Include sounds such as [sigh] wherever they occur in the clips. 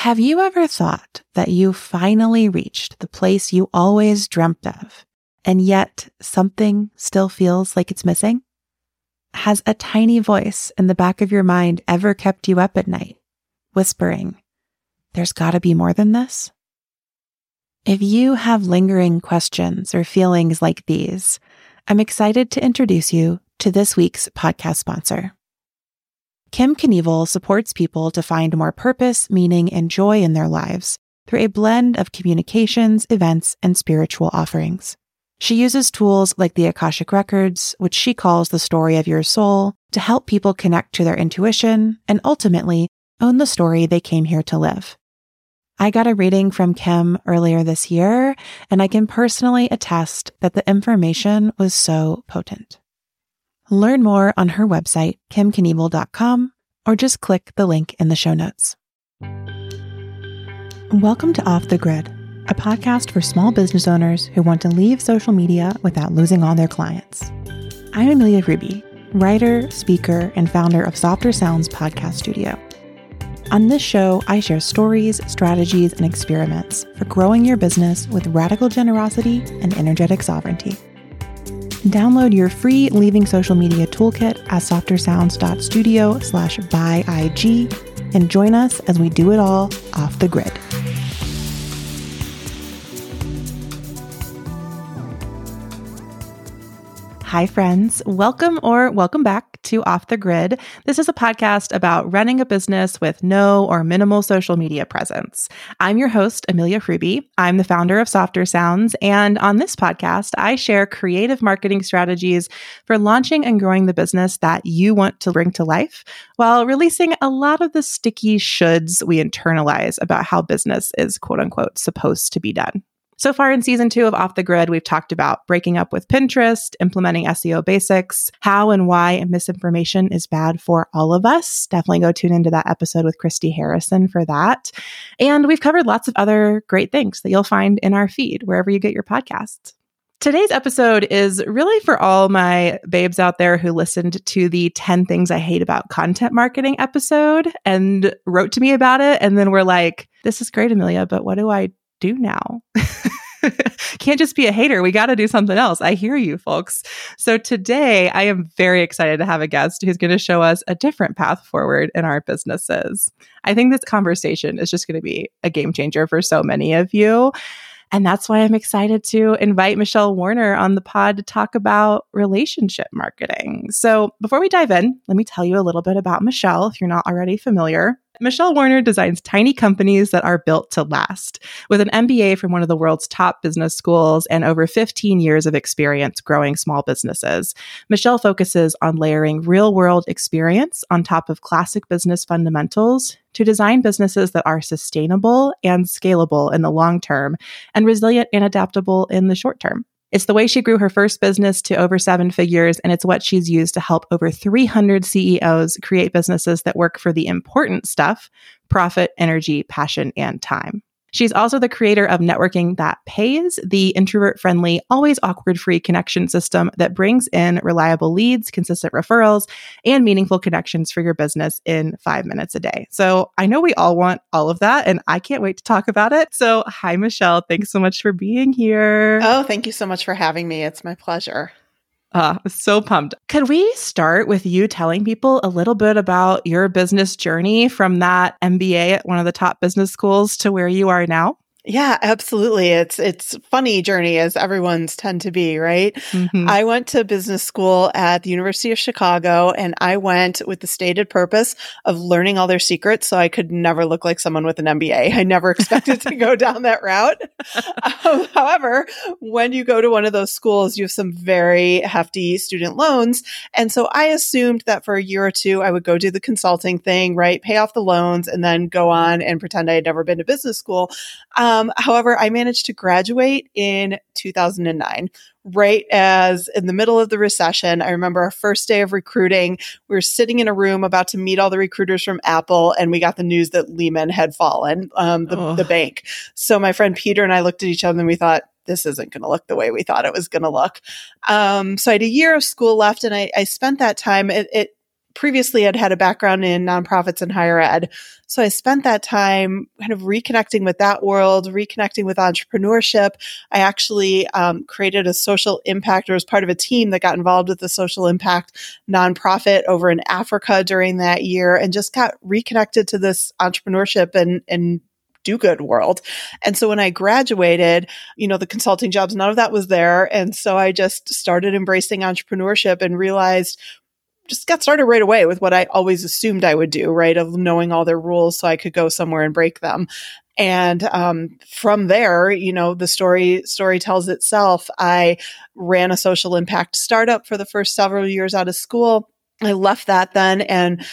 Have you ever thought that you finally reached the place you always dreamt of, and yet something still feels like it's missing? Has a tiny voice in the back of your mind ever kept you up at night, whispering, There's gotta be more than this? If you have lingering questions or feelings like these, I'm excited to introduce you to this week's podcast sponsor. Kim Knievel supports people to find more purpose, meaning, and joy in their lives through a blend of communications, events, and spiritual offerings. She uses tools like the Akashic Records, which she calls the story of your soul, to help people connect to their intuition and ultimately own the story they came here to live. I got a reading from Kim earlier this year, and I can personally attest that the information was so potent. Learn more on her website, kimknievel.com, or just click the link in the show notes. Welcome to Off the Grid, a podcast for small business owners who want to leave social media without losing all their clients. I'm Amelia Ruby, writer, speaker, and founder of Softer Sounds Podcast Studio. On this show, I share stories, strategies, and experiments for growing your business with radical generosity and energetic sovereignty. Download your free Leaving Social Media toolkit at softersounds.studio slash buy IG and join us as we do it all off the grid. Hi, friends. Welcome or welcome back to Off the Grid. This is a podcast about running a business with no or minimal social media presence. I'm your host, Amelia Ruby. I'm the founder of Softer Sounds. And on this podcast, I share creative marketing strategies for launching and growing the business that you want to bring to life while releasing a lot of the sticky shoulds we internalize about how business is quote unquote supposed to be done. So far in season two of Off the Grid, we've talked about breaking up with Pinterest, implementing SEO basics, how and why misinformation is bad for all of us. Definitely go tune into that episode with Christy Harrison for that. And we've covered lots of other great things that you'll find in our feed, wherever you get your podcasts. Today's episode is really for all my babes out there who listened to the 10 things I hate about content marketing episode and wrote to me about it. And then were like, this is great, Amelia, but what do I do now? Can't just be a hater. We got to do something else. I hear you, folks. So today, I am very excited to have a guest who's going to show us a different path forward in our businesses. I think this conversation is just going to be a game changer for so many of you. And that's why I'm excited to invite Michelle Warner on the pod to talk about relationship marketing. So before we dive in, let me tell you a little bit about Michelle if you're not already familiar. Michelle Warner designs tiny companies that are built to last. With an MBA from one of the world's top business schools and over 15 years of experience growing small businesses, Michelle focuses on layering real world experience on top of classic business fundamentals to design businesses that are sustainable and scalable in the long term and resilient and adaptable in the short term. It's the way she grew her first business to over seven figures, and it's what she's used to help over 300 CEOs create businesses that work for the important stuff profit, energy, passion, and time. She's also the creator of Networking That Pays, the introvert friendly, always awkward free connection system that brings in reliable leads, consistent referrals, and meaningful connections for your business in five minutes a day. So I know we all want all of that, and I can't wait to talk about it. So, hi, Michelle. Thanks so much for being here. Oh, thank you so much for having me. It's my pleasure. Uh, so pumped. Could we start with you telling people a little bit about your business journey from that MBA at one of the top business schools to where you are now? Yeah, absolutely. It's it's funny journey as everyone's tend to be, right? Mm-hmm. I went to business school at the University of Chicago and I went with the stated purpose of learning all their secrets so I could never look like someone with an MBA. [laughs] I never expected to go down that route. [laughs] Um, however, when you go to one of those schools, you have some very hefty student loans, and so I assumed that for a year or two I would go do the consulting thing, right? Pay off the loans and then go on and pretend I had never been to business school. Um, um, however, I managed to graduate in 2009, right as in the middle of the recession. I remember our first day of recruiting. We were sitting in a room about to meet all the recruiters from Apple, and we got the news that Lehman had fallen, um, the, the bank. So my friend Peter and I looked at each other and we thought, this isn't going to look the way we thought it was going to look. Um, so I had a year of school left, and I, I spent that time. It, it previously I'd had a background in nonprofits and higher ed. So I spent that time kind of reconnecting with that world, reconnecting with entrepreneurship. I actually um, created a social impact or was part of a team that got involved with the social impact nonprofit over in Africa during that year and just got reconnected to this entrepreneurship and, and do good world. And so when I graduated, you know, the consulting jobs, none of that was there. And so I just started embracing entrepreneurship and realized just got started right away with what I always assumed I would do, right? Of knowing all their rules so I could go somewhere and break them. And um, from there, you know, the story story tells itself. I ran a social impact startup for the first several years out of school I left that then and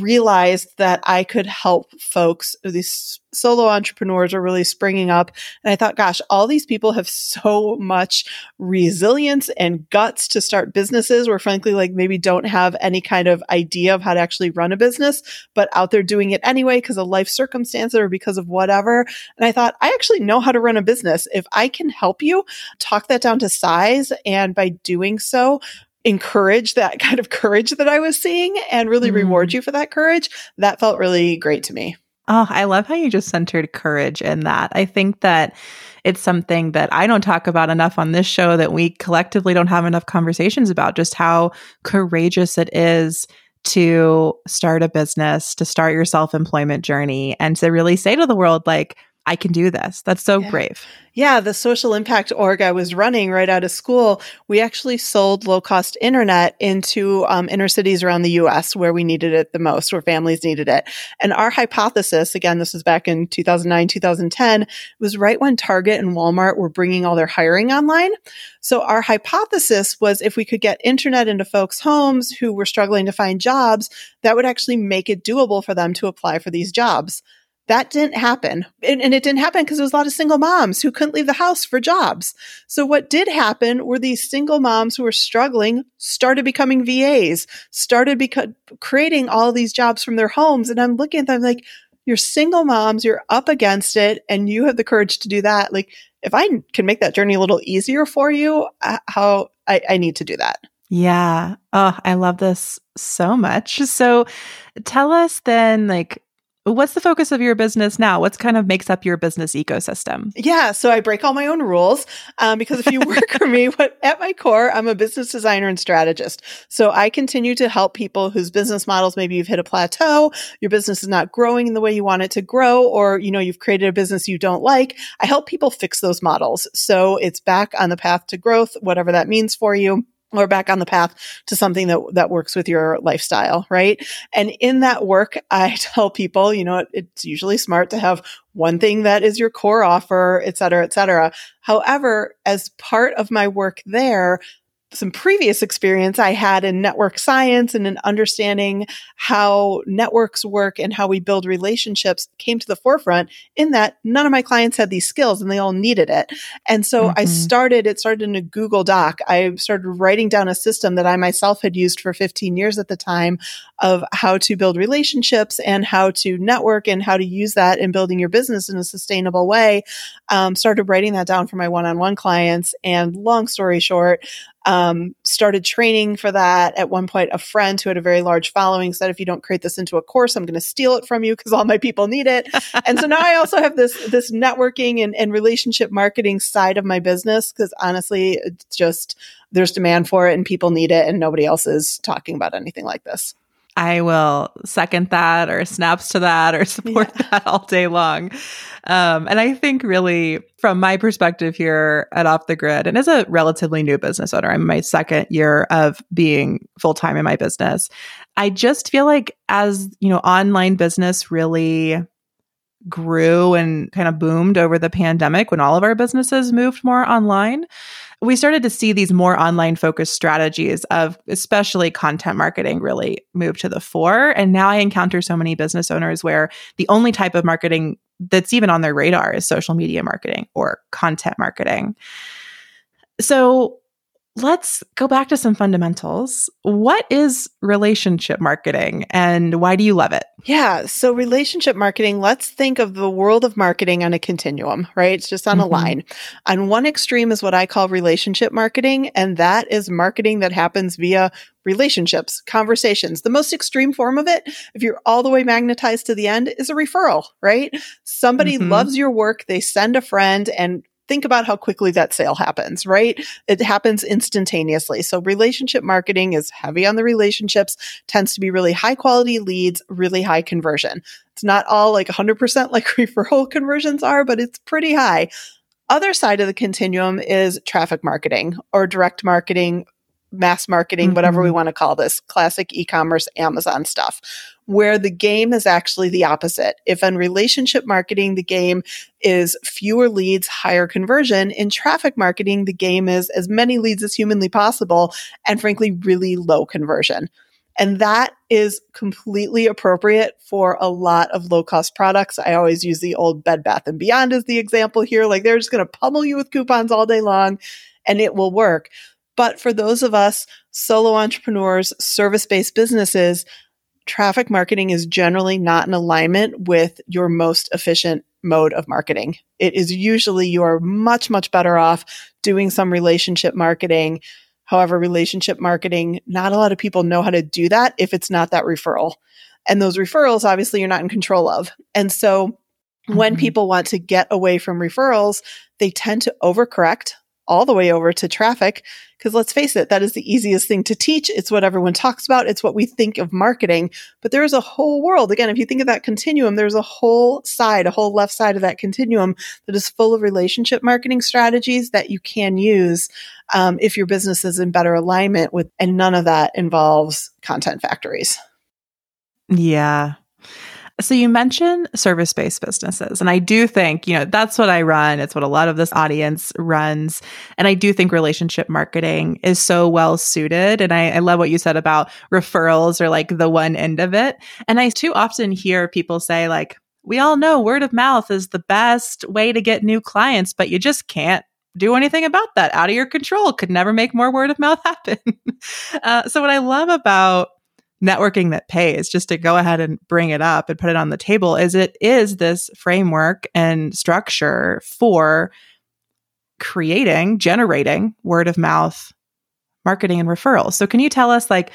realized that I could help folks. These solo entrepreneurs are really springing up. And I thought, gosh, all these people have so much resilience and guts to start businesses where frankly, like maybe don't have any kind of idea of how to actually run a business, but out there doing it anyway because of life circumstances or because of whatever. And I thought, I actually know how to run a business. If I can help you talk that down to size and by doing so, encourage that [laughs] kind of courage that I was seeing and really mm. reward you for that courage, that felt really great to me. Oh, I love how you just centered courage in that. I think that it's something that I don't talk about enough on this show that we collectively don't have enough conversations about just how courageous it is to start a business, to start your self employment journey, and to really say to the world, like, I can do this. That's so yeah. brave. Yeah, the social impact org I was running right out of school, we actually sold low cost internet into um, inner cities around the US where we needed it the most, where families needed it. And our hypothesis, again, this was back in 2009, 2010, was right when Target and Walmart were bringing all their hiring online. So our hypothesis was if we could get internet into folks' homes who were struggling to find jobs, that would actually make it doable for them to apply for these jobs. That didn't happen. And, and it didn't happen because there was a lot of single moms who couldn't leave the house for jobs. So what did happen were these single moms who were struggling started becoming VAs, started beca- creating all these jobs from their homes. And I'm looking at them like, you're single moms, you're up against it, and you have the courage to do that. Like, if I can make that journey a little easier for you, uh, how I, I need to do that. Yeah. Oh, I love this so much. So tell us then, like, What's the focus of your business now? What's kind of makes up your business ecosystem? Yeah, so I break all my own rules um, because if you [laughs] work for me, what, at my core, I'm a business designer and strategist. So I continue to help people whose business models maybe you've hit a plateau, your business is not growing in the way you want it to grow, or you know you've created a business you don't like. I help people fix those models so it's back on the path to growth, whatever that means for you or back on the path to something that that works with your lifestyle, right? And in that work, [laughs] I tell people, you know, it's usually smart to have one thing that is your core offer, et cetera, et cetera. However, as part of my work there, some previous experience I had in network science and in understanding how networks work and how we build relationships came to the forefront in that none of my clients had these skills and they all needed it. And so mm-hmm. I started, it started in a Google Doc. I started writing down a system that I myself had used for 15 years at the time of how to build relationships and how to network and how to use that in building your business in a sustainable way. Um, started writing that down for my one on one clients. And long story short, um, started training for that. At one point, a friend who had a very large following said, if you don't create this into a course, I'm going to steal it from you because all my people need it. [laughs] and so now I also have this, this networking and, and relationship marketing side of my business because honestly, it's just, there's demand for it and people need it and nobody else is talking about anything like this. I will second that or snaps to that or [laughs] support yeah. that all day long. Um, and I think really from my perspective here at Off the Grid, and as a relatively new business owner, I'm my second year of being full time in my business. I just feel like as, you know, online business really grew and kind of boomed over the pandemic when all of our businesses moved more online we started to see these more online focused strategies of especially content marketing really move to the fore. And now I encounter so many business owners where the only type of marketing that's even on their radar is social media marketing or content marketing. So, let's go back to some fundamentals. What is relationship marketing and why do you love it? Yeah. So, relationship marketing, let's think of the world of marketing on a continuum, right? It's just on mm-hmm. a line. On one extreme is what I call relationship marketing, and that is marketing that happens via relationships, conversations. The most extreme form of it, if you're all the way magnetized to the end, is a referral, right? Somebody mm-hmm. loves your work, they send a friend, and think about how quickly that sale happens, right? It happens instantaneously. So relationship marketing is heavy on the relationships, tends to be really high quality leads, really high conversion. It's not all like 100% like [laughs] referral conversions are, but it's pretty high. Other side of the continuum is traffic marketing or direct marketing, mass marketing, mm-hmm. whatever we mm-hmm. want to call this, classic e-commerce, Amazon stuff, where the game is actually the opposite. If in relationship marketing, the game is fewer leads, higher conversion, in traffic marketing, the game is as many leads as humanly possible and frankly, really low conversion. And that is completely appropriate for a lot of low cost products. I always use the old Bed Bath and Beyond as the example here. Like they're just going to pummel you with coupons all day long and it will work. But for those of us solo entrepreneurs, service based businesses, traffic marketing is generally not in alignment with your most efficient mode of marketing. It is usually you are much, much better off doing some relationship marketing. However, relationship marketing, not a lot of people know how to do that if it's not that referral. And those referrals, obviously, you're not in control of. And so mm-hmm. when people want to get away from referrals, they tend to overcorrect all the way over to traffic. Because let's face it, that is the easiest thing to teach. It's what everyone talks about. It's what we think of marketing. But there's a whole world. Again, if you think of that continuum, there's a whole side, a whole left side of that continuum that is full of relationship marketing strategies that you can use um, if your business is in better alignment with, and none of that involves content factories. Yeah. So you mentioned service based businesses. And I do think, you know, that's what I run. It's what a lot of this audience runs. And I do think relationship marketing is so well suited. And I, I love what you said about referrals or like the one end of it. And I too often hear people say, like, we all know word of mouth is the best way to get new clients, but you just can't do anything about that out of your control could never make more word of mouth happen [laughs] uh, so what i love about networking that pays just to go ahead and bring it up and put it on the table is it is this framework and structure for creating generating word of mouth marketing and referrals. So can you tell us like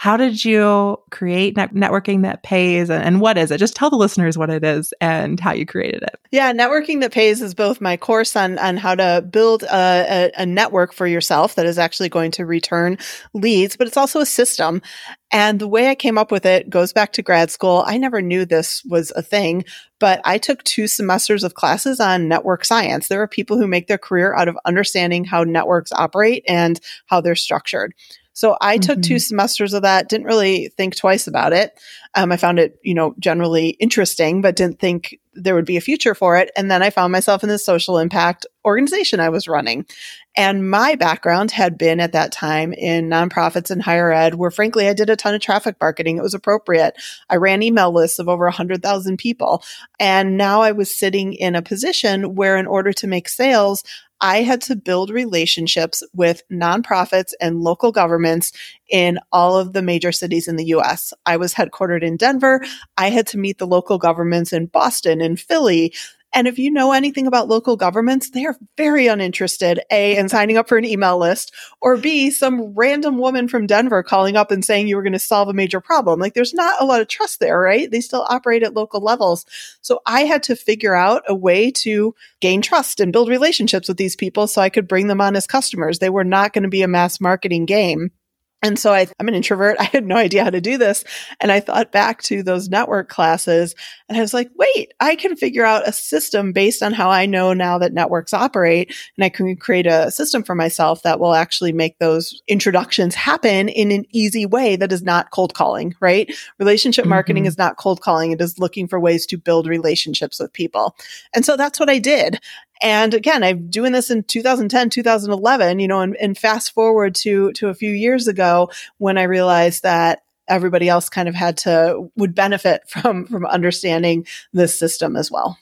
how did you create net- networking that pays and, and, what is it? Just tell the listeners what it is and how you created it. Yeah, networking that pays is both my course on, on how to build a, a, a network for yourself that is actually going to return leads, but it's also a system. And the way I came up with it goes back to grad school. I never knew this was a thing, but I took two semesters of classes on network science. There are people who make their career out of understanding how networks operate and how they're structured. So I mm-hmm. took two mm-hmm. semesters of that, didn't really think twice about it. Um, I found it, you know, generally interesting, but didn't think there would be a future for it. And then I found myself in this social impact organization I was running. And my background had been at that time in nonprofits and higher ed, where frankly, I did a ton of traffic marketing. It was appropriate. I ran email lists of over 100,000 people. And now I was sitting in a position where, in order to make sales, I had to build relationships with nonprofits and local governments in all of the major cities in the US. I was headquartered in Denver. I had to meet the local governments in Boston and Philly and if you know anything about local governments, they are very uninterested, A, in signing up for an email list, or B, some random woman from Denver calling up and saying you were going to solve a major problem. Like there's not a lot of trust there, right? They still operate at local levels. So I had to figure out a way to gain trust and build relationships with these people so I could bring them on as customers. They were not going to be a mass marketing game. And so I, am an introvert. [laughs] I had no idea how to do this. And I thought back to those network classes and I was like, wait, I can figure out a system based on how I know now that networks operate. And I can create a system for myself that will actually make those introductions happen in an easy way that is not cold calling, right? Relationship mm-hmm. marketing is not cold calling. It is looking for ways to build relationships with people. And so that's what I did. And again, I'm doing this in 2010, 2011, you know, and, and fast forward to, to a few years ago when I realized that everybody else kind of had to, would benefit from, from understanding this system as well.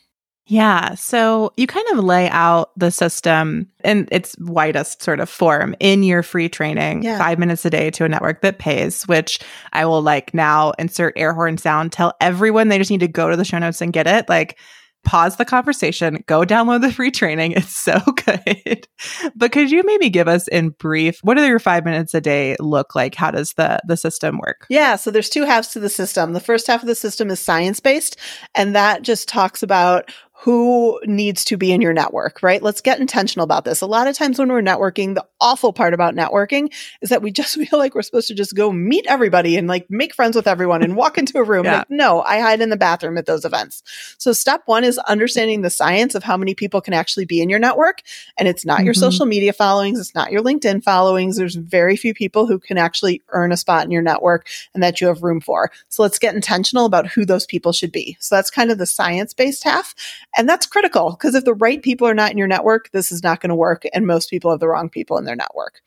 Yeah. So you kind of lay out the system in its widest sort of form in your free training, yeah. five minutes a day to a network that pays, which I will like now insert air horn sound, tell everyone they just need to go to the show notes and get it. Like, pause the conversation, go download the free training. It's so [laughs] good. but could you maybe give us in brief what do your five minutes a day look like? How does the the system work? Yeah, so there's two halves to the system. The first half of the system is science based, and that just talks about who needs to be in your network, right? Let's get intentional about this. A lot of times when we're networking, the awful part about networking is that we just [laughs] feel like we're supposed to just go meet everybody and like make friends with everyone and walk into a room. yeah. Like, no, I hide in the bathroom at those events. So step one is understanding the science of how many people can actually be in your network. And it's not mm-hmm. your social media followings. It's not your LinkedIn followings. There's very few people who can actually earn a spot in your network and that you have room for. So let's get intentional about who those people should be. So that's kind of the science based half. And that's critical because if the right people are not in your network, this is not going to work. And most people have the wrong people in their network.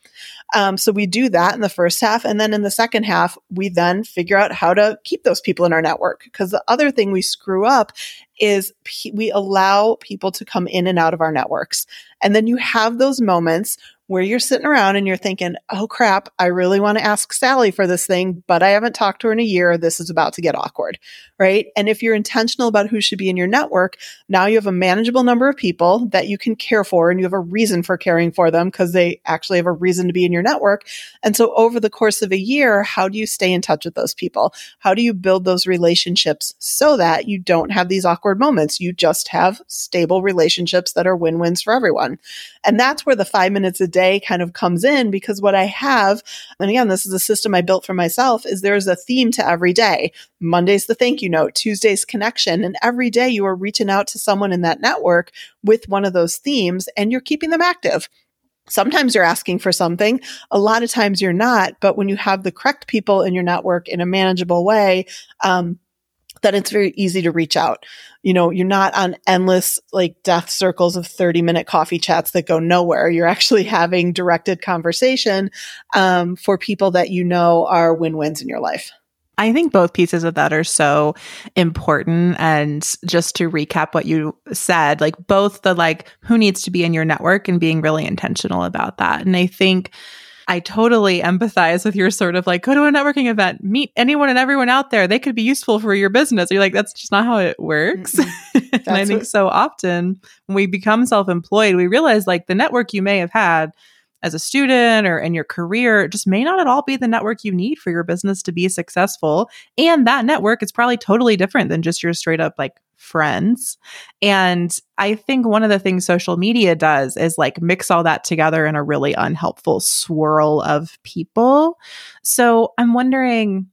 Um, so we do that in the first half. And then in the second half, we then figure out how to keep those people in our network. Because the other thing we screw up is p- we allow people to come in and out of our networks. And then you have those moments where you're sitting around and you're thinking, oh crap, I really want to ask Sally for this thing, but I haven't talked to her in a year. This is about to get awkward, right? And if you're intentional about who should be in your network, now you have a manageable number of people that you can care for and you have a reason for caring for them because they actually have a reason to be in your network. And so over the course of a year, how do you stay in touch with those people? How do you build those relationships so that you don't have these awkward moments? You just have stable relationships that are win wins for everyone. And that's where the five minutes a day day kind of comes in because what I have, and again, this is a system I built for myself, is there's a theme to every day. Monday's the thank you note, Tuesday's connection. And every day you are reaching out to someone in that network with one of those themes and you're keeping them active. Sometimes you're asking for something. A lot of times you're not. But when you have the correct people in your network in a manageable way, um, then it's very easy to reach out. You know, you're not on endless like death circles of 30 minute coffee chats that go nowhere. You're actually having directed conversation um, for people that you know are win wins in your life. I think both pieces of that are so important. And just to recap what you said, like both the like who needs to be in your network and being really intentional about that. And I think I totally empathize with your sort of like go to a networking event, meet anyone and everyone out there. They could be useful for your business. You're like, that's just not how it works. [laughs] and I think what- so often when we become self employed, we realize like the network you may have had as a student or in your career just may not at all be the network you need for your business to be successful. And that network is probably totally different than just your straight up like friends. And I think one of the things social media does is like mix all that together in a really unhelpful swirl of people. So I'm wondering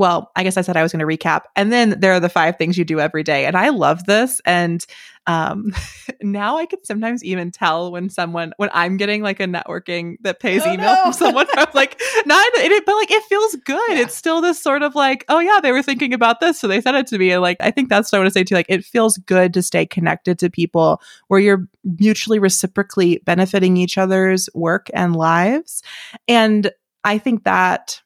well, I guess I said I was going to recap. And then there are the five things you do every day. And I love this. And um, [laughs] now I can sometimes even tell when someone, when I'm getting like a networking that pays oh, email no. from someone, [laughs] I'm like, not, it, but like it feels good. Yeah. It's still this sort of like, oh yeah, they were thinking about this. So they said it to me. And like, I think that's what I want to say too. Like, it feels good to stay connected to people where you're mutually reciprocally benefiting each other's work and lives. And I think that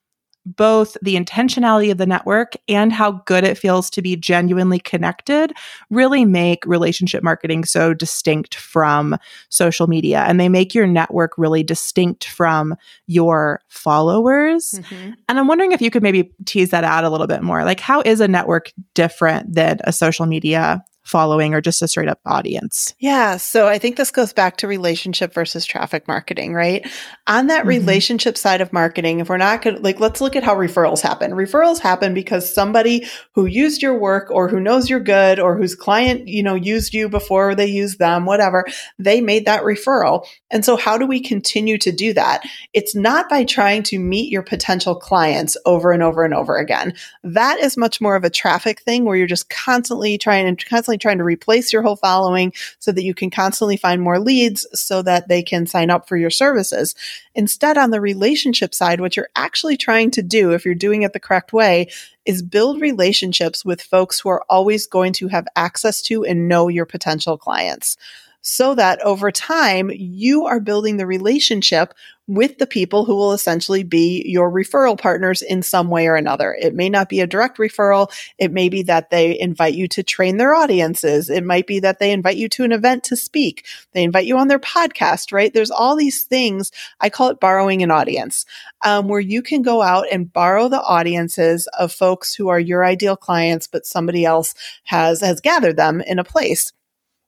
both the intentionality of the network and how good it feels to be genuinely connected really make relationship marketing so distinct from social media. And they make your network really distinct from your followers. Mm-hmm. And I'm wondering if you could maybe tease that out a little bit more. Like, how is a network different than a social media following or just a straight up audience? Yeah. So I think this goes back to relationship versus traffic marketing, right? On that mm-hmm. relationship side of marketing, if we're not going to, like, let's look at how referrals happen. Referrals happen because somebody who used your work or who knows you're good or whose client, you know, used you before they used them, whatever, they made that referral. And so how do we continue to do that? It's not by trying to meet your potential clients over and over and over again. That is much more of a traffic thing where you're just constantly trying and constantly constantly trying to replace your whole following so that you can constantly find more leads so that they can sign up for your services. Instead, on the relationship side, what you're actually trying to do, if you're doing it the correct way, is build relationships with folks who are always going to have access to and know your potential clients. So that over time you are building the relationship with the people who will essentially be your referral partners in some way or another. It may not be a direct referral. It may be that they invite you to train their audiences. It might be that they invite you to an event to speak. They invite you on their podcast, right? There's all these things. I call it borrowing an audience, um, where you can go out and borrow the audiences of folks who are your ideal clients, but somebody else has, has gathered them in a place.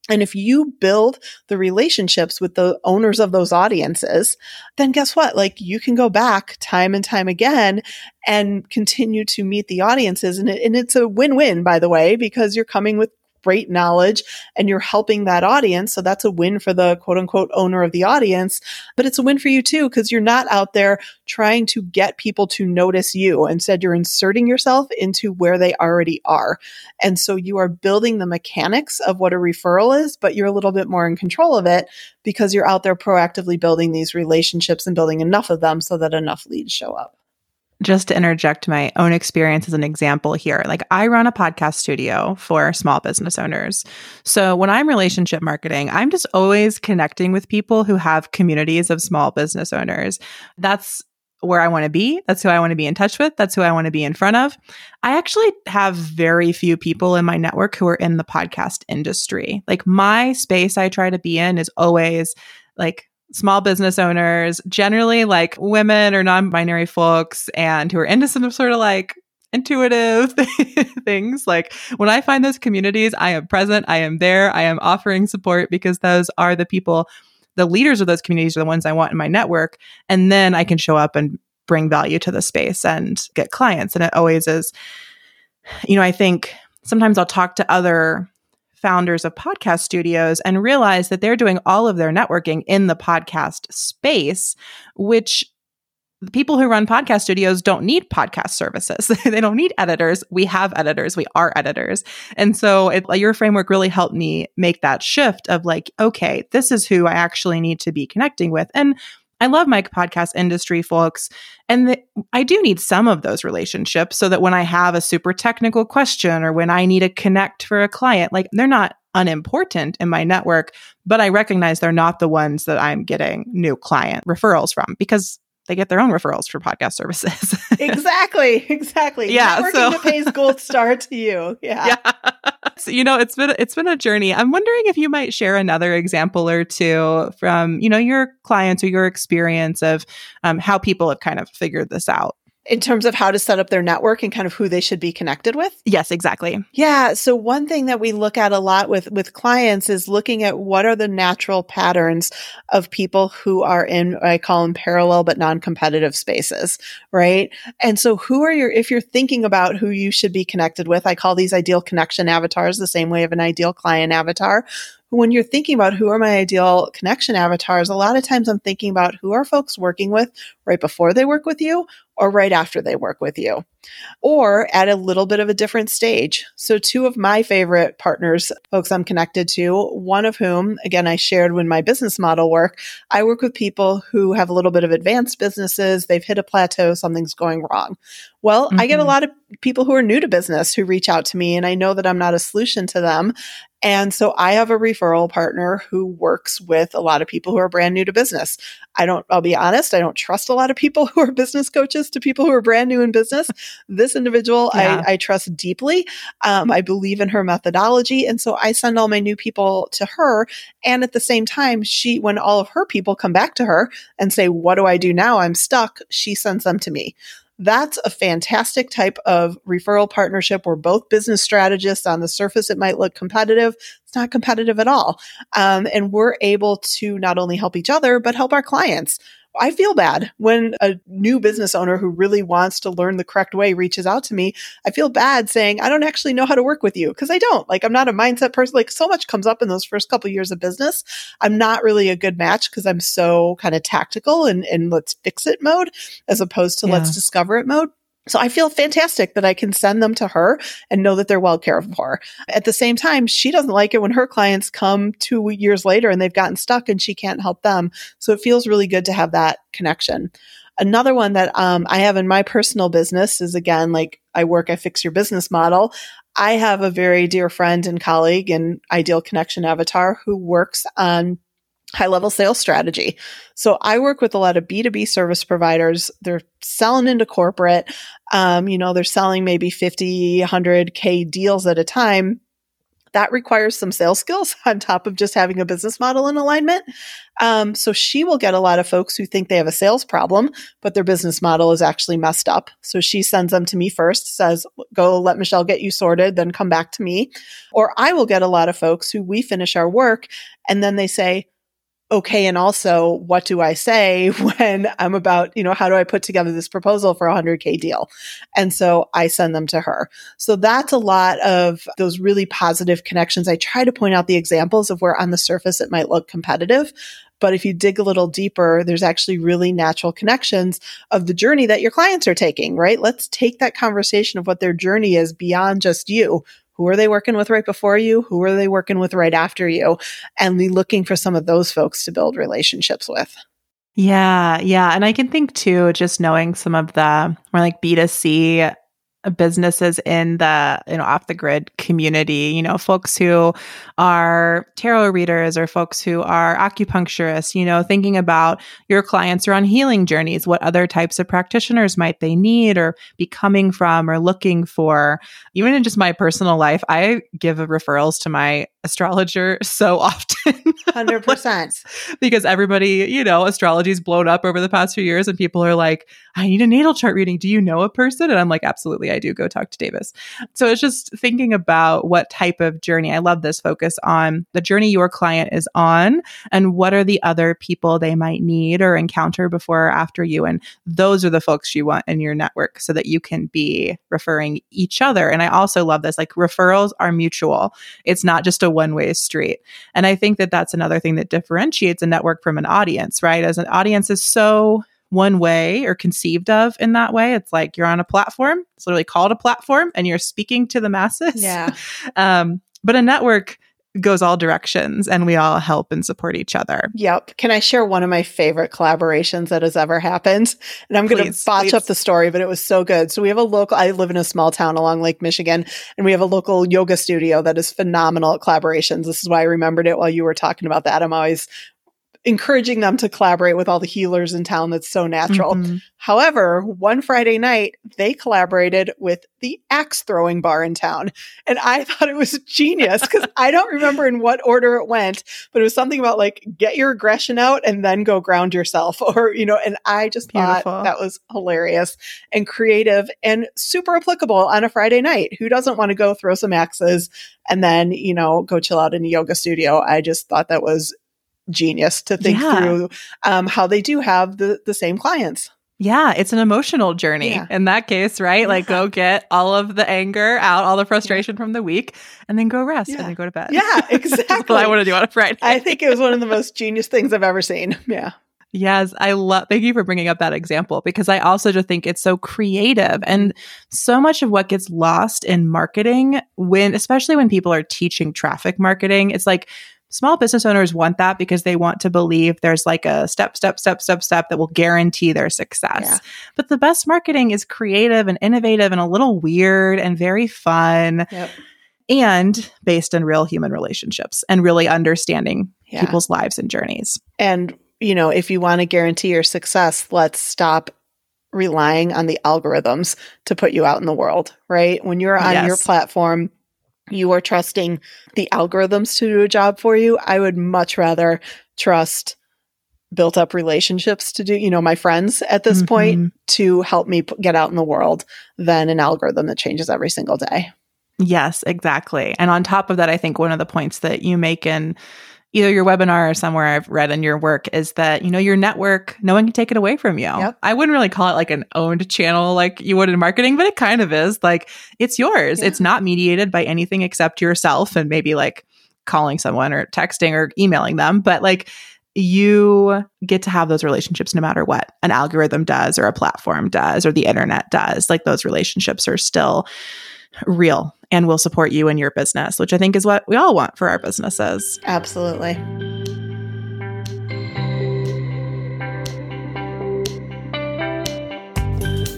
And if you build the relationships with the owners of those audiences, then guess what? Like you can go back time and time again and continue to meet the audiences. And, it, and it's a win win, by the way, because you're coming with great knowledge and you're helping that audience. So that's a win for the quote unquote owner of the audience, but it's a win for you too, because you're not out there trying to get people to notice you. Instead, you're inserting yourself into where they already are. And so you are building the mechanics of what a referral is, but you're a little bit more in control of it because you're out there proactively building these relationships and building enough of them so that enough leads show up just to interject my own experience as an example here, like I run a podcast studio for small business owners. So when I'm relationship marketing, I'm just always connecting with people who have communities of small business owners. That's where I want to be. That's who I want to be in touch with. That's who I want to be in front of. I actually have very few people in my network who are in the podcast industry. Like my space I try to be in is always like small business owners, generally like women or non binary folks, and who are into some sort of like intuitive [laughs] things. Like when I find those communities, I am present, I am there, I am offering support because those are the people, the leaders of those communities are the ones I want in my network. And then I can show up and bring value to the space and get clients. And it always is, you know, I think sometimes I'll talk to other founders of podcast studios and realize that they're doing all of their networking in the podcast space, which the people who run podcast studios don't need podcast services. [laughs] they don't need editors. We have editors. We are editors. And so it, your framework really helped me make that shift of like, okay, this is who I actually need to be connecting with. And I love my podcast industry folks. And the, I do need some of those relationships so that when I have a super technical question or when I need a connect for a client, like they're not unimportant in my network, but I recognize they're not the ones that I'm getting new client referrals from because they get their own referrals for podcast services. [laughs] exactly. Exactly. Yeah. Networking so pays gold star to you. Yeah. [laughs] yeah. So, you know, it's been it's been a journey. I'm wondering if you might share another example or two from, you know, your clients or your experience of um, how people have kind of figured this out in terms of how to set up their network and kind of who they should be connected with? Yes, exactly. Yeah, so one thing that we look at a lot with with clients is looking at what are the natural patterns of people who are in I call them parallel but non-competitive spaces, right? And so who are your if you're thinking about who you should be connected with, I call these ideal connection avatars the same way of an ideal client avatar when you're thinking about who are my ideal connection avatars, a lot of times I'm thinking about who are folks working with right before they work with you or right after they work with you, or at a little bit of a different stage. So, two of my favorite partners, folks I'm connected to, one of whom, again, I shared when my business model work, I work with people who have a little bit of advanced businesses, they've hit a plateau, something's going wrong. Well, mm-hmm. I get a mm-hmm. lot of people who are new to business who reach out to me, and I know that I'm not a solution to them. And so I have a referral partner who works with a lot of people who are brand new to business. I don't, I'll be honest, I don't trust a lot of people [laughs] who are business coaches to people who are brand new in business. This individual yeah. I, I, trust deeply. Um, I believe in her methodology. And so I send all my new people to her. And at the same time, she, when all of her people come back to her and say, What do I do now? I'm stuck, she sends them to me. That's a fantastic type of referral partnership where both business strategists on the surface, it might look competitive. It's not competitive at all. Um, and we're able to not only help each other, but help our clients. I feel bad when a new business owner who really wants to learn the correct way reaches out to me. I feel bad saying, I don't actually know how to work with you because I don't. Like, I'm not a mindset person. Like, so much comes up in those first couple years of business. I'm not really a good match because I'm so kind of tactical and, and let's fix it mode as opposed to yeah. let's discover it mode. So I feel fantastic that I can send them to her and know that they're well cared for. At the same time, she doesn't like it when her clients come two years later and they've gotten stuck and she can't help them. So it feels really good to have that connection. Another one that um, I have in my personal business is again, like I work, I fix your business model. I have a very dear friend and colleague and ideal connection avatar who works on high level sales strategy. So I work with a lot of B2B service providers. They're selling into corporate. Um, you know, they're selling maybe 50, 100K deals at a time that requires some sales skills [laughs] on top of just having a business model in alignment. Um, so she will get a lot of folks who think they have a sales problem, but their business model is actually messed up. So she sends them to me first, says, go let Michelle get you sorted, then come back to me. Or I will get a lot of folks who we finish our work and then they say, okay and also what do i say [laughs] when i'm about you know how do i put together this proposal for a 100k deal and so i send them to her so that's a lot of those really positive connections i try to point out the examples of where on the surface it might look competitive but if you dig a little deeper, there's actually really natural connections of the journey that your clients are taking, right? Let's take that conversation of what their journey is beyond just you. Who are they working with right before you? Who are they working with right after you? And be looking for some of those folks to build relationships with. Yeah, yeah. And I can think too, just knowing some of the more like B2C businesses in the you know off the grid community you know folks who are tarot readers or folks who are acupuncturists you know thinking about your clients are on healing journeys what other types of practitioners might they need or be coming from or looking for. Even in just my personal life i give referrals to my astrologer [laughs] so often 100% [laughs] because everybody you know astrology's blown up over the past few years and people are like i need a natal chart reading do you know a person and i'm like absolutely I do go talk to Davis. So it's just thinking about what type of journey. I love this focus on the journey your client is on and what are the other people they might need or encounter before or after you. And those are the folks you want in your network so that you can be referring each other. And I also love this like referrals are mutual, it's not just a one way street. And I think that that's another thing that differentiates a network from an audience, right? As an audience is so one way or conceived of in that way. It's like you're on a platform. It's literally called a platform and you're speaking to the masses. Yeah. [laughs] um, but a network goes all directions and we all help and support each other. Yep. Can I share one of my favorite collaborations that has ever happened? And I'm going to botch please. up the story, but it was so good. So we have a local, I live in a small town along Lake Michigan, and we have a local yoga studio that is phenomenal at collaborations. This is why I remembered it while you were talking about that. I'm always encouraging them to collaborate with all the healers in town. That's so natural. Mm-hmm. However, one Friday night, they collaborated with the axe throwing bar in town. And I [laughs] thought it was genius because [laughs] I don't remember in what order it went, but it was something about like get your aggression out and then go ground yourself. [laughs] Or, you know, and I just Beautiful. thought that was hilarious and creative and super applicable on a Friday night. Who doesn't want to go throw some axes and then, you know, go chill out in a yoga studio? I just thought that was genius to think yeah. through um, how they do have the, the same clients. Yeah, it's an emotional journey yeah. in that case, right? Yeah. Like go get all of the anger out, all the frustration from the week, and then go rest and then go to bed. Yeah, [laughs] exactly. I want to do on a Friday. I think it was one of the most genius things I've ever seen. [laughs] Yeah. Yes, I love thank you for bringing up that example because I also just think it's so creative and so much of what gets lost in marketing when especially when people are teaching traffic marketing, it's like small business owners want that because they want to believe there's like a step, step, step, step, step that will guarantee their success. Yeah. But the best marketing is creative and innovative and a little weird and very fun. Yep. And based on real human relationships and really understanding yeah. people's lives and journeys. And, you know, if you want to guarantee your success, let's stop relying on the algorithms to put you out in the world, right? When you're on yes. your platform, you are trusting the algorithms to do a job for you. I would much rather trust built up relationships to do, you know, my friends at this mm-hmm. point to help me p- get out in the world than an algorithm that changes every single day. Yes, exactly. And on top of that, I think one of the points that you make in either your webinar or somewhere I've read in your work is that, you know, your network, no one can take it away from you. Yep. I wouldn't really call it like an owned channel like you would in marketing, but it kind of is. Like it's yours. Yeah. It's not mediated by anything except yourself and maybe like calling someone or texting or emailing them. But like you get to have those relationships no matter what an algorithm does or a platform does or the internet does. Like those relationships are still real and will support you in your business, which I think is what we all want for our businesses. Absolutely.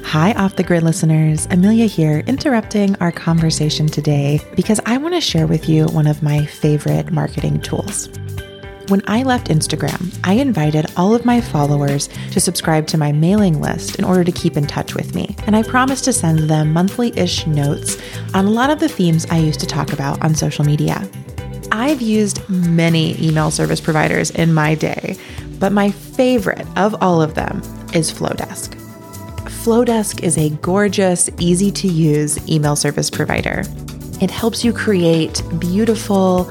Hi, Off the Grid listeners. Amelia here, interrupting our conversation today because I want to share with you one of my favorite marketing tools. When I left Instagram, I invited all of my followers to subscribe to my mailing list in order to keep in touch with me. And I promised to send them monthly ish notes on a lot of the themes I used to talk about on social media. I've used many email service providers in my day, but my favorite of all of them is Flodesk. Flodesk is a gorgeous, easy to use email service provider. It helps you create beautiful,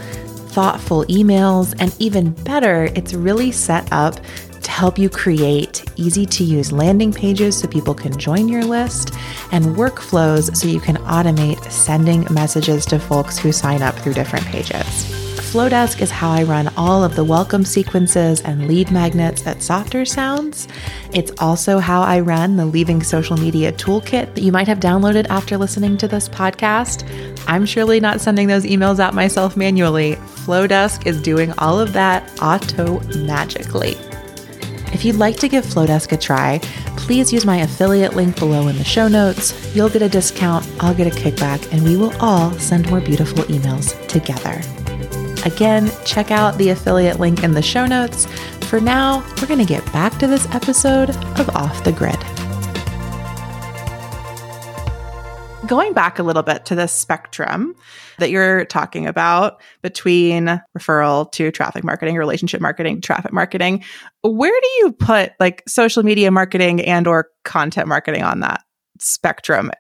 thoughtful emails, and even better, it's really set up to help you create easy to use landing pages so people can join your list and workflows so you can automate sending messages to folks who sign up through different pages. Flodesk is how I run all of the welcome sequences and lead magnets at Softer Sounds. It's also how I run the Leaving Social Media Toolkit that you might have downloaded after listening to this podcast. I'm surely not sending those emails out myself manually. Flodesk is doing all of that auto magically. If you'd like to give Flodesk a try, please use my affiliate link below in the show notes. You'll get a discount, I'll get a kickback, and we will all send more beautiful emails together. Again, check out the affiliate link in the show notes. For now, we're going to get back to this episode of Off the Grid. Going back a little bit to the spectrum that you're talking about between referral to traffic marketing, relationship marketing, traffic marketing, where do you put like social media marketing and or content marketing on that spectrum?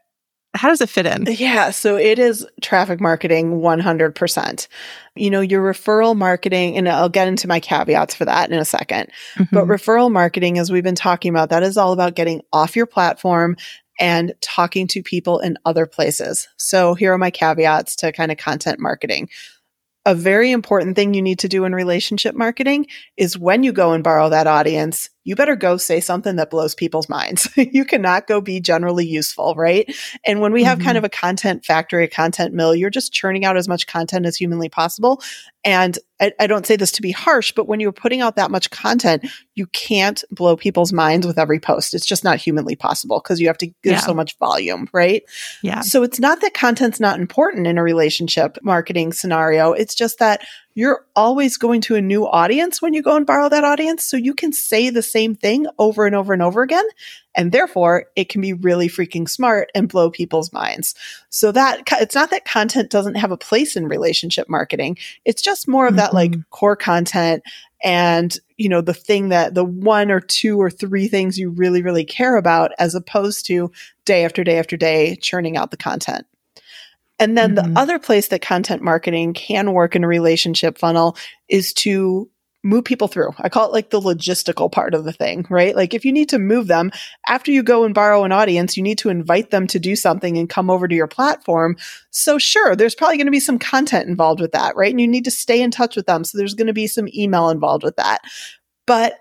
how does it fit in? Yeah, so it is traffic marketing 100%. You know, your referral marketing, and I'll get into my caveats for that in a 2nd mm-hmm. But referral marketing, as we've been talking about, that is all about getting off your platform and talking to people in other places. So here are my caveats to kind of content marketing. A very important thing you need to do in relationship marketing is when you go and borrow that audience, you better go say something that blows people's minds. [laughs] you cannot go be generally useful, right? And when we have mm-hmm. kind of a content factory, a content mill, you're just churning out as much content as humanly possible. And I, I don't say this to be harsh, but when you're putting out that much content, you can't blow people's minds with every post. It's just not humanly possible because you have to give yeah. so much volume, right? Yeah. So it's not that content's not important in a relationship marketing scenario. It's just that you're always going to a new audience when you go and borrow that audience. So you can say the same thing over and over and over again. And therefore it can be really freaking smart and blow people's minds. So that it's not that content doesn't have a place in relationship marketing. It's just more of mm-hmm. that like mm-hmm. core content and you know the thing that the one or two or three things you really really care about as opposed to day after day after day churning out the content and then mm-hmm. the other place that content marketing can work in a relationship funnel is to move people through. I call it like the logistical part of the thing, right? Like if you need to move them after you go and borrow an audience, you need to invite them to do something and come over to your platform. So sure, there's probably going to be some content involved with that, right? And you need to stay in touch with them. So there's going to be some email involved with that. But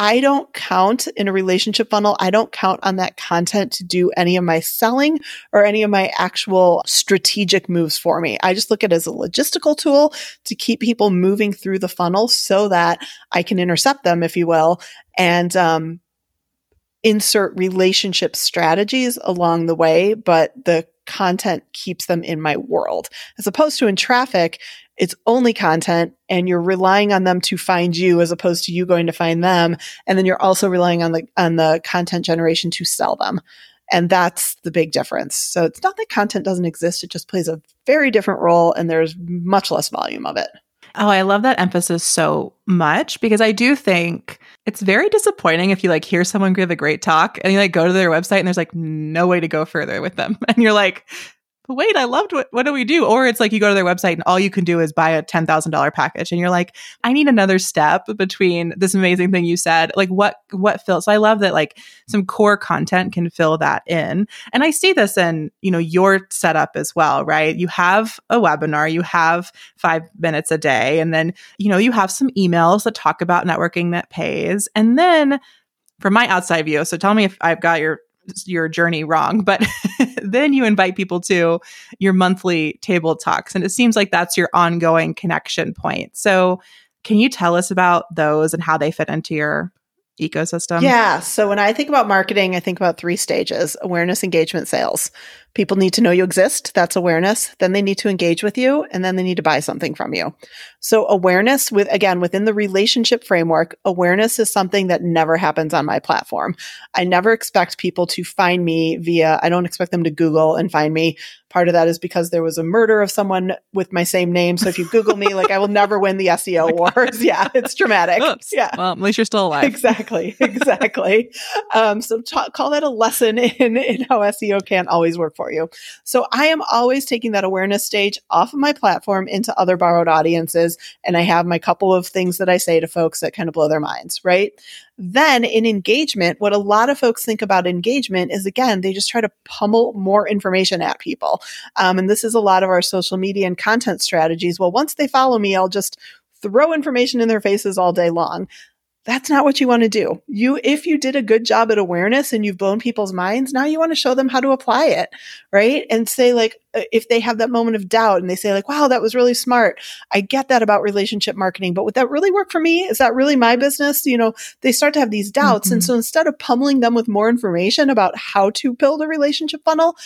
I don't count in a relationship funnel. I don't count on that content to do any of my selling or any of my actual strategic moves for me. I just look at it as a logistical tool to keep people moving through the funnel so that I can intercept them, if you will, and, um, insert relationship strategies along the way, but the content keeps them in my world. As opposed to in traffic, it's only content and you're relying on them to find you as opposed to you going to find them. And then you're also relying on the, on the content generation to sell them. And that's the big difference. So it's not that content doesn't exist. It just plays a very different role and there's much less volume of it. Oh, I love that emphasis so much because I do think it's very disappointing if you like hear someone give a great talk and you like go to their website and there's like no way to go further with them. [laughs] And you're like, but wait, I loved what, what do we do? Or it's like you go to their website and all you can do is buy a $10,000 package. And you're like, I need another step between this amazing thing you said. Like what, what fills? So I love that like some core content can fill that in. And I see this in, you know, your setup as well, right? You have a webinar, you have five minutes a day, and then, you know, you have some emails that talk about networking that pays. And then from my outside view, so tell me if I've got your your journey wrong [laughs] but then you invite people to your monthly table talks and it seems like that's your ongoing connection point so can you tell us about those and how they fit into your ecosystem? Yeah. So when I think about marketing, I think about three stages awareness, engagement, sales. People need to know you exist. That's awareness. Then they need to engage with you and then they need to buy something from you. So awareness with, again, within the relationship framework, awareness is something that never happens on my platform. I never expect people to find me via, I don't expect them to Google and find me. Part of that is because there was a murder of someone with my same name. So if you Google me, like I will never win the [laughs] SEO wars. Yeah, it's dramatic. Oops. Yeah. Well, at least you're still alive. Exactly. [laughs] Exactly. um, so t- call that a lesson [laughs] in, in how SEO can't always work for you. So I am always taking that awareness stage off of my platform into other borrowed audiences. And I have my couple of things that I say to folks that kind of blow their minds, right? Then in engagement, what a lot of folks think about engagement is again, they just try to pummel more information at people. Um, and this is a lot of our social media and content strategies. Well, once they follow me, I'll just throw information in their faces all day long that's not what you want to do. You, if you did a good job at awareness and you've blown people's minds, now you want to show them how to apply it, right? And say like, uh, if they have that moment of doubt and they say like, wow, that was really smart. I get that about relationship marketing, but would that really work for me? Is that really my business? You know, they start to have these doubts. Mm-hmm. And so instead of pummeling them with more information about how to build a relationship funnel,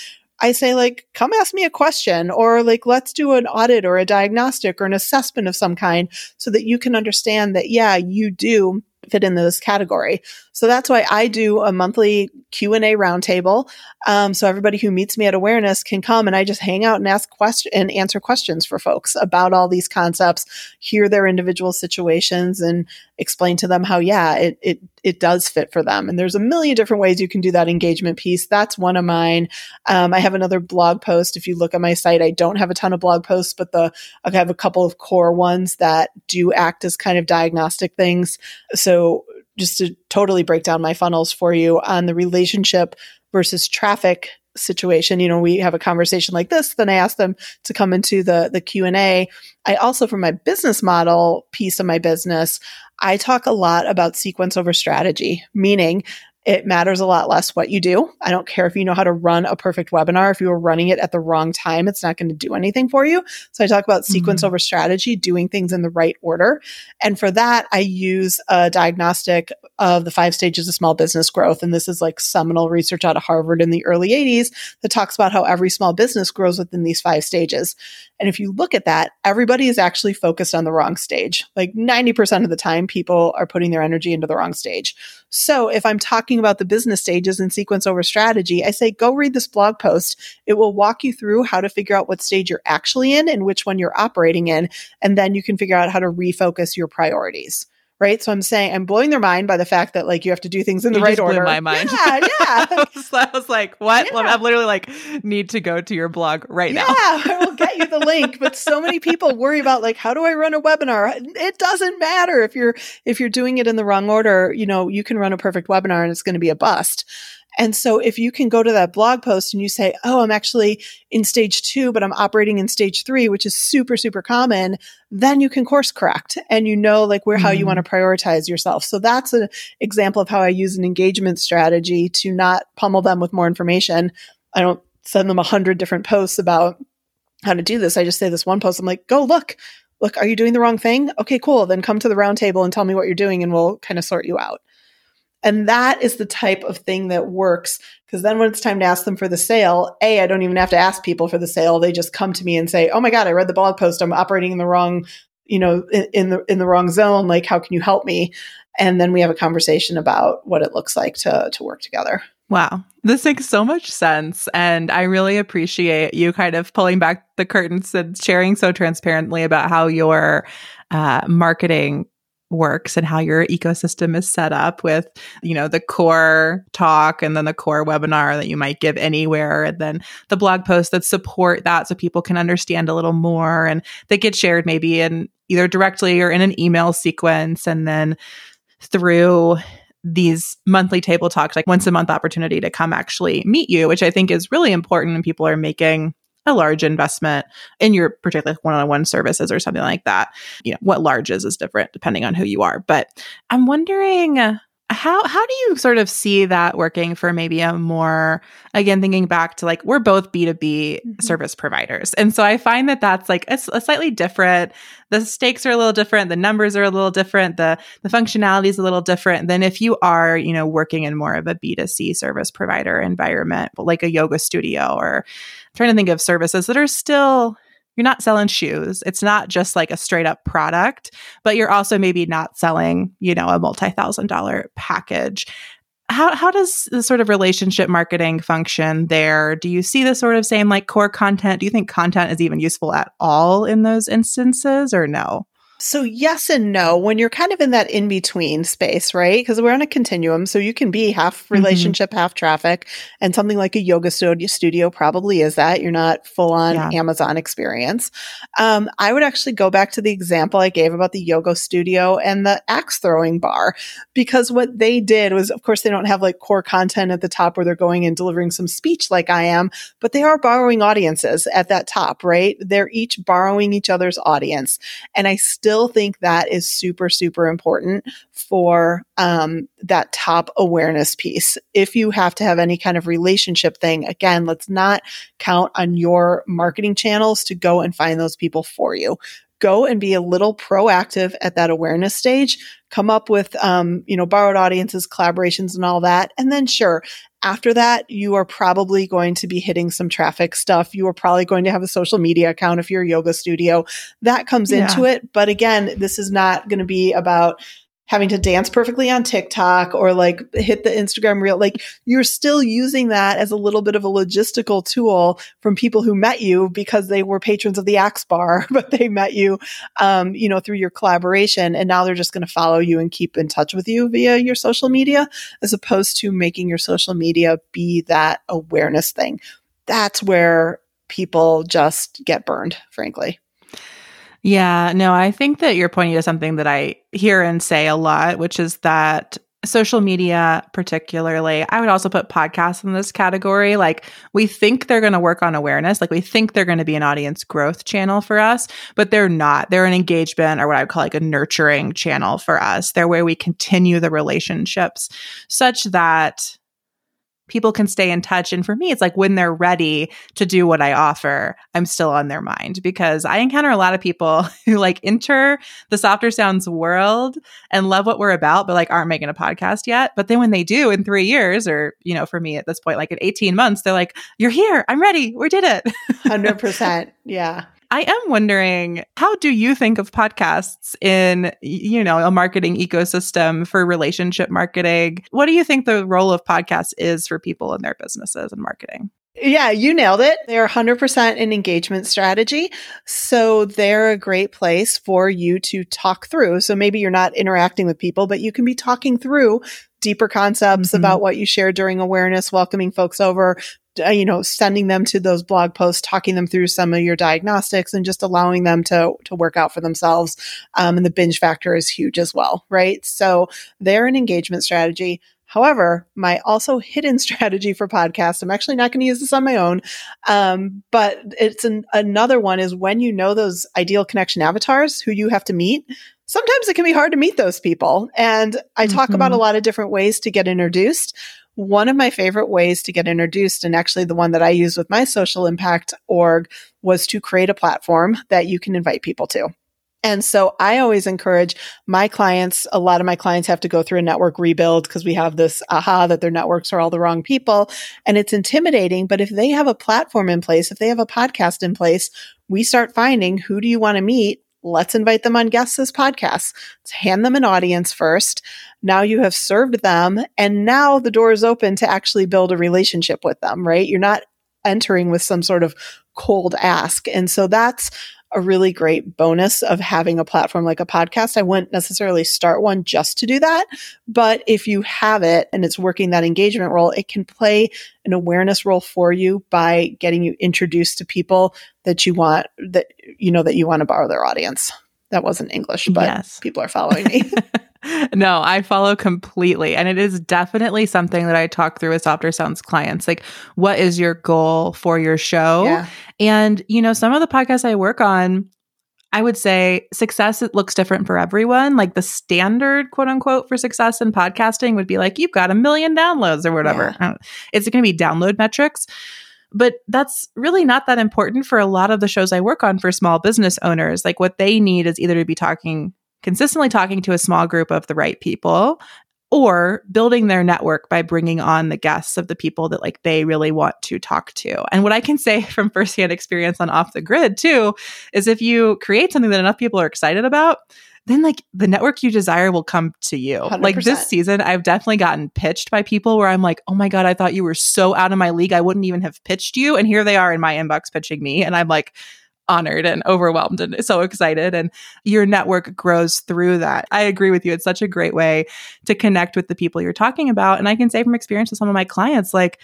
I say like, come ask me a question or like, let's do an audit or a diagnostic or an assessment of some kind so that you can understand that, yeah, you do fit in this category. So that's why I do a monthly Q and A roundtable. Um, so everybody who meets me at awareness can come and I just hang out and ask questions and answer questions for folks about all these concepts, hear their individual situations and explain to them how, yeah, it, it, it does fit for them. And there's a million different ways you can do that engagement piece. That's one of mine. Um, I have another blog post. If you look at my site, I don't have a ton of blog posts, but the, I have a couple of core ones that do act as kind of diagnostic things. So just to totally break down my funnels for you on the relationship versus traffic situation you know we have a conversation like this then i ask them to come into the the q&a i also for my business model piece of my business i talk a lot about sequence over strategy meaning it matters a lot less what you do. I don't care if you know how to run a perfect webinar. If you are running it at the wrong time, it's not going to do anything for you. So I talk about sequence mm-hmm. over strategy, doing things in the right order. And for that, I use a diagnostic of the five stages of small business growth. And this is like seminal research out of Harvard in the early 80s that talks about how every small business grows within these five stages. And if you look at that, everybody is actually focused on the wrong stage. Like 90% of the time, people are putting their energy into the wrong stage. So if I'm talking about the business stages and sequence over strategy, I say go read this blog post. It will walk you through how to figure out what stage you're actually in and which one you're operating in. And then you can figure out how to refocus your priorities right? So I'm saying I'm blowing their mind by the fact that like you have to do things in the you right order. my mind. Yeah, yeah. [laughs] so I was like, what? Yeah. I'm literally like, need to go to your blog right yeah, now. Yeah, I will get you the link. But so many people worry about like, how do I run a webinar? It doesn't matter if you're if you're doing it in the wrong order. You know, you can run a perfect webinar and it's going to be a bust. And so if you can go to that blog post and you say, Oh, I'm actually in stage two, but I'm operating in stage three, which is super, super common, then you can course correct and you know like where, mm-hmm. how you want to mm-hmm. prioritize yourself. So that's an example of how I use an engagement strategy to not pummel them with more information. I don't send them a hundred different posts about how to do this. I just say this one post. I'm like, go look, look, are you doing the wrong thing? Okay, cool. Then come to the roundtable and tell me what you're doing and we'll kind of sort you out. And that is the type of thing that works. Because then when it's time to ask them for the sale, A, I don't even have to ask people for the sale. They just come to me and say, Oh my God, I read the blog post. I'm operating in the wrong, you know, in, in the in the wrong zone. Like, how can you help me? And then we have a conversation about what it looks like to to work together. Wow. This makes so much sense. And I really appreciate you kind of pulling back the curtains and sharing so transparently about how your uh, marketing works and how your ecosystem is set up with, you know, the core talk and then the core webinar that you might give anywhere and then the blog posts that support that so people can understand a little more and they get shared maybe in either directly or in an email sequence and then through these monthly table talks, like once a month opportunity to come actually meet you, which I think is really important and people are making a large investment in your particular one-on-one services or something like that. You know, what large is is different depending on who you are. But I'm wondering how how do you sort of see that working for maybe a more again thinking back to like we're both b2b mm-hmm. service providers and so i find that that's like a, a, slightly different the stakes are a little different the numbers are a little different the the functionality is a little different than if you are you know working in more of a b2c service provider environment like a yoga studio or trying to think of services that are still you're not selling shoes. It's not just like a straight up product, but you're also maybe not selling, you know, a multi thousand dollar package. How, how does the sort of relationship marketing function there? Do you see the sort of same like core content? Do you think content is even useful at all in those instances or no? So, yes and no. When you're kind of in that in between space, right? Because we're on a continuum. So, you can be half mm-hmm. relationship, mm-hmm. half traffic. And something like a yoga studio probably is that. You're not full on yeah. Amazon experience. Um, I would actually go back to the example I gave about the yoga studio and the axe throwing bar, because what they did was, of course, they don't have like core content at the top where they're going and delivering some speech like I am, but they are borrowing audiences at that top, right? They're each borrowing each other's audience. And I still still think that is super, super important for um, that top awareness piece. If you have to have any kind of relationship thing, again, let's not count on your marketing channels to go and find those people for you. Go and be a little proactive at that awareness stage. Come up with um, you know borrowed audiences collaborations and all that. And then sure after that, you are probably going to be hitting some traffic stuff. You are probably going to have a social media account if you're a yoga studio. That comes yeah. into it. But again, this is not going to be about having to dance perfectly on TikTok or like hit the Instagram reel. Like you're still using that as a little bit of a logistical tool from people who met you because they were patrons of the Axe Bar, [laughs] but they met you, um, you know, through your collaboration. And now they're just going to follow you and keep in touch with you via your social media, as opposed to making your social media be that awareness thing. That's where people just get burned, frankly. Yeah, no, I think that you're pointing to something that I hear and say a lot, which is that social media, particularly, I would also put podcasts in this category. Like, we think they're going to work on awareness, like, we think they're going to be an audience growth channel for us, but they're not. They're an engagement or what I would call like a nurturing channel for us. They're where we continue the relationships such that people can stay in touch. And for me, it's like when they're ready to do what I offer, I'm still on their mind because I encounter a lot of people [laughs] who like enter the softer sounds world and love what we're about, but like aren't making a podcast yet. But then when they do in three years, or, you know, for me at this point, like at 18 months, they're like, you're here. I'm ready. We did it. [laughs] 100%. Yeah. I am wondering, how do you think of podcasts in, you know, a marketing ecosystem for relationship marketing? What do you think the role of podcasts is for people in their businesses and marketing? Yeah, you nailed it. They're 100% an engagement strategy. So they're a great place for you to talk through. So maybe you're not interacting with people, but you can be talking through deeper concepts mm-hmm. about what you shared during awareness, welcoming folks over, you know, sending them to those blog posts, talking them through some of your diagnostics and just allowing them to, to work out for themselves. Um, and the binge factor is huge as well, right? So they're an engagement strategy. However, my also hidden [laughs] strategy for podcasts, I'm actually not going to use this on my own, um, but it's an, another one is when you know those ideal connection avatars who you have to meet, sometimes it can be hard to meet those people. And I talk mm-hmm. about a lot of different ways to get introduced. One of my favorite ways to get introduced, and actually the one that I use with my social impact org, was to create a platform that you can invite people to. And so I always encourage my clients, a lot of my clients have to go through a network rebuild because we have this aha that their networks are all the wrong people and it's intimidating. But if they have a platform in place, if they have a podcast in place, we start finding who do you want to meet? Let's invite them on guests as podcasts. Let's hand them an audience first. Now you have served them and now the door is open to actually build a relationship with them, right? You're not entering with some sort of cold ask. And so that's a really great bonus of having a platform like a podcast. I wouldn't necessarily start one just to do that, but if you have it and it's working that engagement role, it can play an awareness role for you by getting you introduced to people that you want that you know that you want to borrow their audience. That wasn't English, but yes. people are following me. [laughs] [laughs] no, I follow completely. And it is definitely something that I talk through with Softer Sounds clients. Like, what is your goal for your show? Yeah. And, you know, some of the podcasts I work on, I would say success it looks different for everyone. Like the standard quote unquote for success in podcasting would be like you've got a million downloads or whatever. Yeah. Uh, it's going to be download metrics. But that's really not that important for a lot of the shows I work on for small business owners. Like what they need is either to be talking consistently talking to a small group of the right people or building their network by bringing on the guests of the people that like they really want to talk to. And what I can say [laughs] from firsthand experience on off the grid too is if you create something that enough people are excited about, then like the network you desire will come to you. 100%. Like this season, I've definitely gotten pitched by people where I'm like, oh my God, I thought you were so out of my league. I wouldn't even have pitched you. And here they are in my inbox pitching me. And I'm like, honored and overwhelmed and so excited. And your network grows through that. I agree with you. It's such a great way to connect with the people you're talking about. And I can say from experience with some of my clients, like,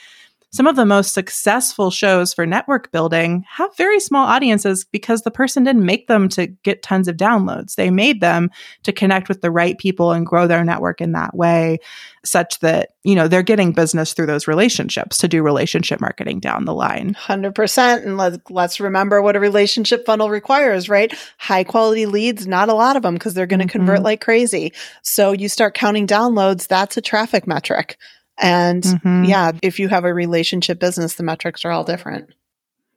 some of the most successful shows for network building have very small audiences because the person didn't make them to get tons of downloads. They made them to connect with the right people and grow their network in that way, such that, you know, they're getting business through those relationships to do relationship marketing down the line. 100%. And let's, let's remember what a relationship funnel requires, right? High quality leads, not a lot of them because they're going to mm-hmm. convert like crazy. So you start counting downloads, that's a traffic metric. And mm-hmm. yeah, if you have a relationship business, the metrics are all different.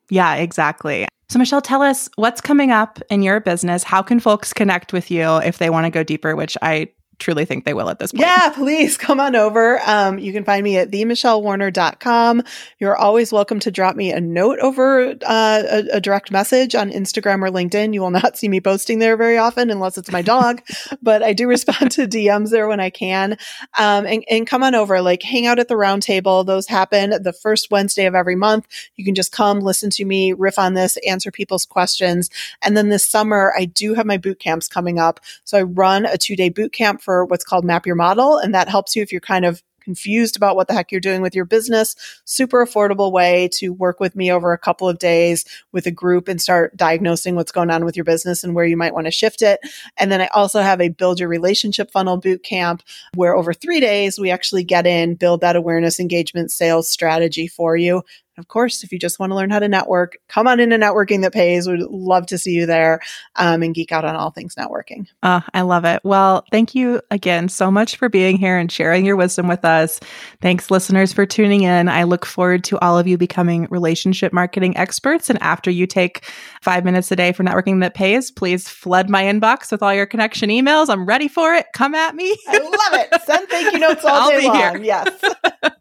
Yeah, exactly. So, Michelle, tell us what's coming up in your business. How can folks connect with you if they want to go deeper, which I truly think they will at this point. Yeah, please come on over. Um, you can find me at themichellewarner.com. You're always welcome to drop me a note over uh, a, a, direct message on Instagram or LinkedIn. You will not see me posting there very often unless it's my dog, [laughs] but I do respond to DMs there when I can. Um, and, and come on over, like hang out at the roundtable. Those happen the first Wednesday of every month. You can just come listen to me riff on this, answer people's questions. And then this summer, I do have my boot camps coming up. So I run a two day boot camp for for what's called Map Your Model. And that helps you if you're kind of confused about what the heck you're doing with your business. Super affordable way to work with me over a couple of days with a group and start diagnosing what's going on with your business and where you might want to shift it. And then I also have a build your relationship funnel boot camp where over three days we actually get in, build that awareness, engagement, sales strategy for you. Of course, if you just want to learn how to network, come on into networking that pays. We'd love to see you there um, and geek out on all things networking. Oh, I love it. Well, thank you again so much for being here and sharing your wisdom with us. Thanks, listeners, for tuning in. I look forward to all of you becoming relationship marketing experts. And after you take five minutes a day for networking that pays, please flood my inbox with all your connection emails. I'm ready for it. Come at me. I love it. Send thank you notes all [laughs] I'll day long. Here. Yes.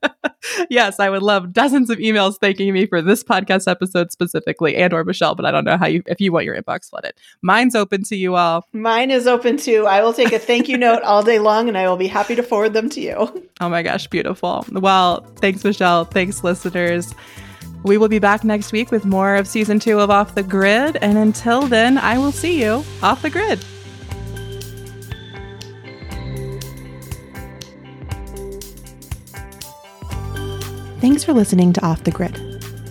[laughs] yes, I would love dozens of emails thanking me for this podcast episode specifically and or Michelle, but I don't know how you if you want your inbox flooded. Mine's open to you all. Mine is open too. I will take a thank you note all day long and I will be happy to forward them to you. Oh my gosh, beautiful. Well, thanks Michelle. Thanks listeners. We will be back next week with more of season 2 of Off the Grid and until then, I will see you off the grid. Thanks for listening to Off the Grid.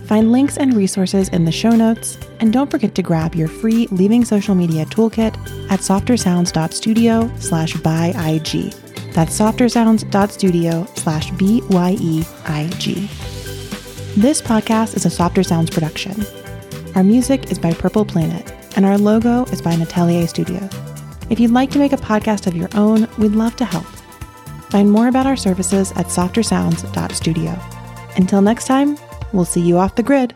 Find links and resources in the show notes, and don't forget to grab your free Leaving Social Media toolkit at softersounds.studio slash byeig. That's softersounds.studio slash B-Y-E-I-G. This podcast is a Softer Sounds production. Our music is by Purple Planet, and our logo is by Natelier Studio. If you'd like to make a podcast of your own, we'd love to help. Find more about our services at softersounds.studio. Until next time, we'll see you off the grid.